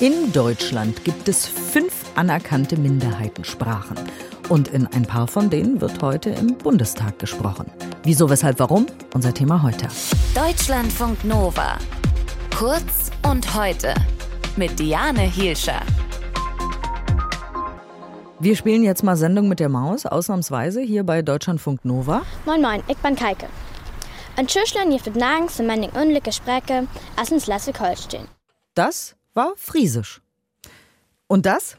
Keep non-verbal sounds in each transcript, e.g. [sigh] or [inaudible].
In Deutschland gibt es fünf anerkannte Minderheitensprachen. Und in ein paar von denen wird heute im Bundestag gesprochen. Wieso, weshalb, warum? Unser Thema heute. Deutschlandfunk Nova. Kurz und heute. Mit Diane Hielscher. Wir spielen jetzt mal Sendung mit der Maus, ausnahmsweise hier bei Deutschlandfunk Nova. Moin Moin, ich bin Keike. Ein Schüchlein hier für Nagen zu meinen unglücklichen Sprecke aus dem Schleswig-Holstein. Das war Friesisch. Und das?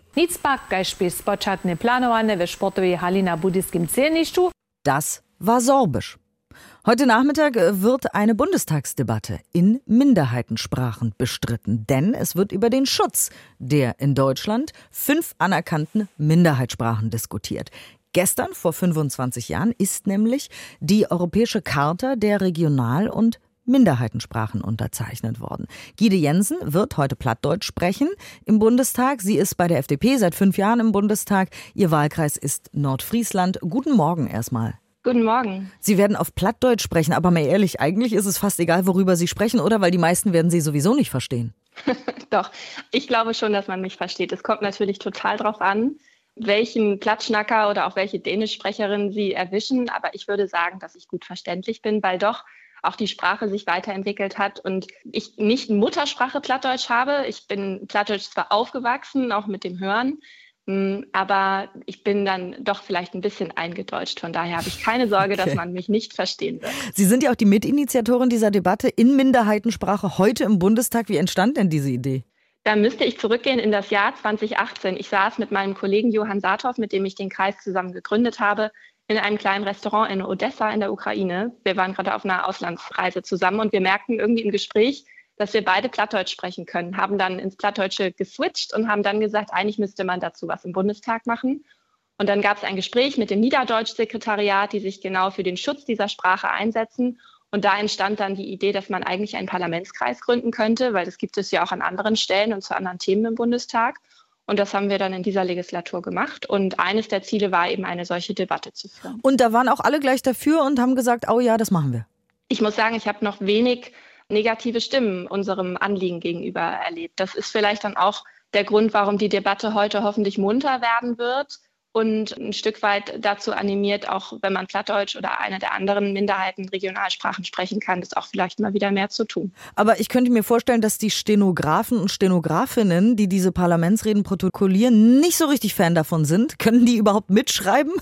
Buddhistskim ceništu. Das war Sorbisch. Heute Nachmittag wird eine Bundestagsdebatte in Minderheitensprachen bestritten, denn es wird über den Schutz der in Deutschland fünf anerkannten Minderheitssprachen diskutiert. Gestern, vor 25 Jahren, ist nämlich die Europäische Charta der Regional- und Minderheitensprachen unterzeichnet worden. Gide Jensen wird heute Plattdeutsch sprechen im Bundestag. Sie ist bei der FDP seit fünf Jahren im Bundestag. Ihr Wahlkreis ist Nordfriesland. Guten Morgen erstmal. Guten Morgen. Sie werden auf Plattdeutsch sprechen, aber mal ehrlich, eigentlich ist es fast egal, worüber Sie sprechen, oder? Weil die meisten werden Sie sowieso nicht verstehen. [laughs] Doch, ich glaube schon, dass man mich versteht. Es kommt natürlich total drauf an, welchen Plattschnacker oder auch welche Dänischsprecherin Sie erwischen. Aber ich würde sagen, dass ich gut verständlich bin, weil doch auch die Sprache sich weiterentwickelt hat und ich nicht Muttersprache Plattdeutsch habe. Ich bin Plattdeutsch zwar aufgewachsen, auch mit dem Hören, hm, aber ich bin dann doch vielleicht ein bisschen eingedeutscht. Von daher habe ich keine Sorge, okay. dass man mich nicht verstehen wird. Sie sind ja auch die Mitinitiatorin dieser Debatte in Minderheitensprache heute im Bundestag. Wie entstand denn diese Idee? Da müsste ich zurückgehen in das Jahr 2018. Ich saß mit meinem Kollegen Johann Saathoff, mit dem ich den Kreis zusammen gegründet habe, in einem kleinen Restaurant in Odessa in der Ukraine. Wir waren gerade auf einer Auslandsreise zusammen und wir merkten irgendwie im Gespräch, dass wir beide Plattdeutsch sprechen können, haben dann ins Plattdeutsche geswitcht und haben dann gesagt, eigentlich müsste man dazu was im Bundestag machen. Und dann gab es ein Gespräch mit dem Niederdeutsch-Sekretariat, die sich genau für den Schutz dieser Sprache einsetzen. Und da entstand dann die Idee, dass man eigentlich einen Parlamentskreis gründen könnte, weil das gibt es ja auch an anderen Stellen und zu anderen Themen im Bundestag. Und das haben wir dann in dieser Legislatur gemacht. Und eines der Ziele war eben, eine solche Debatte zu führen. Und da waren auch alle gleich dafür und haben gesagt, oh ja, das machen wir. Ich muss sagen, ich habe noch wenig negative Stimmen unserem Anliegen gegenüber erlebt. Das ist vielleicht dann auch der Grund, warum die Debatte heute hoffentlich munter werden wird und ein Stück weit dazu animiert, auch wenn man Plattdeutsch oder eine der anderen Minderheiten Regionalsprachen sprechen kann, das auch vielleicht mal wieder mehr zu tun. Aber ich könnte mir vorstellen, dass die Stenografen und Stenografinnen, die diese Parlamentsreden protokollieren, nicht so richtig Fan davon sind. Können die überhaupt mitschreiben?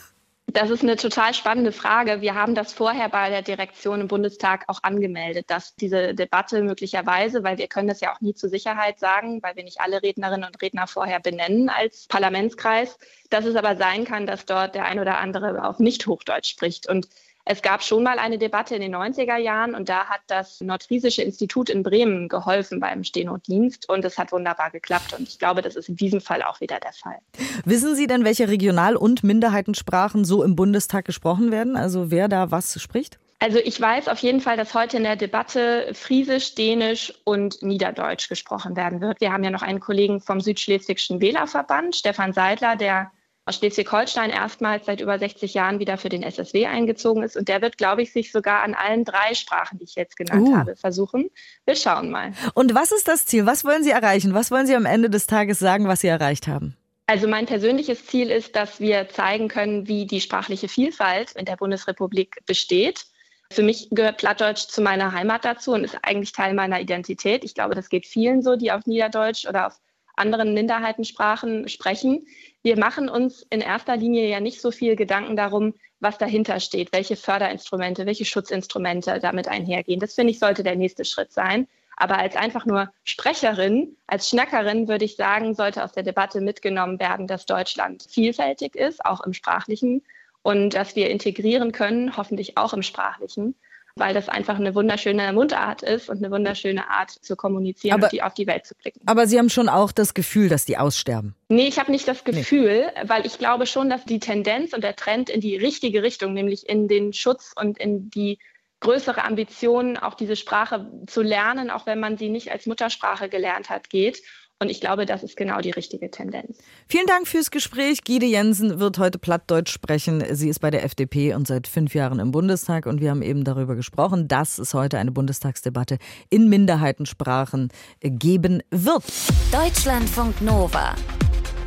Das ist eine total spannende Frage. Wir haben das vorher bei der Direktion im Bundestag auch angemeldet, dass diese Debatte möglicherweise, weil wir können das ja auch nie zur Sicherheit sagen, weil wir nicht alle Rednerinnen und Redner vorher benennen als Parlamentskreis, dass es aber sein kann, dass dort der ein oder andere auf Nicht-Hochdeutsch spricht. Und es gab schon mal eine Debatte in den 90er Jahren und da hat das Nordfriesische Institut in Bremen geholfen beim Steno-Dienst und es hat wunderbar geklappt und ich glaube, das ist in diesem Fall auch wieder der Fall. Wissen Sie denn, welche Regional- und Minderheitensprachen so im Bundestag gesprochen werden? Also wer da was spricht? Also ich weiß auf jeden Fall, dass heute in der Debatte Friesisch, Dänisch und Niederdeutsch gesprochen werden wird. Wir haben ja noch einen Kollegen vom Südschleswigschen Wählerverband, Stefan Seidler, der aus Schleswig-Holstein erstmals seit über 60 Jahren wieder für den SSW eingezogen ist. Und der wird, glaube ich, sich sogar an allen drei Sprachen, die ich jetzt genannt uh. habe, versuchen. Wir schauen mal. Und was ist das Ziel? Was wollen Sie erreichen? Was wollen Sie am Ende des Tages sagen, was Sie erreicht haben? Also mein persönliches Ziel ist, dass wir zeigen können, wie die sprachliche Vielfalt in der Bundesrepublik besteht. Für mich gehört Plattdeutsch zu meiner Heimat dazu und ist eigentlich Teil meiner Identität. Ich glaube, das geht vielen so, die auf Niederdeutsch oder auf anderen Minderheitensprachen sprechen. Wir machen uns in erster Linie ja nicht so viel Gedanken darum, was dahinter steht, welche Förderinstrumente, welche Schutzinstrumente damit einhergehen. Das finde ich sollte der nächste Schritt sein. Aber als einfach nur Sprecherin, als Schnackerin würde ich sagen, sollte aus der Debatte mitgenommen werden, dass Deutschland vielfältig ist, auch im sprachlichen und dass wir integrieren können, hoffentlich auch im sprachlichen weil das einfach eine wunderschöne Mundart ist und eine wunderschöne Art zu kommunizieren aber, und die auf die Welt zu blicken. Aber Sie haben schon auch das Gefühl, dass die aussterben? Nee, ich habe nicht das Gefühl, nee. weil ich glaube schon, dass die Tendenz und der Trend in die richtige Richtung, nämlich in den Schutz und in die größere Ambitionen, auch diese Sprache zu lernen, auch wenn man sie nicht als Muttersprache gelernt hat, geht. Und ich glaube, das ist genau die richtige Tendenz. Vielen Dank fürs Gespräch. Gide Jensen wird heute Plattdeutsch sprechen. Sie ist bei der FDP und seit fünf Jahren im Bundestag. Und wir haben eben darüber gesprochen, dass es heute eine Bundestagsdebatte in Minderheitensprachen geben wird. Deutschlandfunk Nova.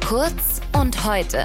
Kurz und heute.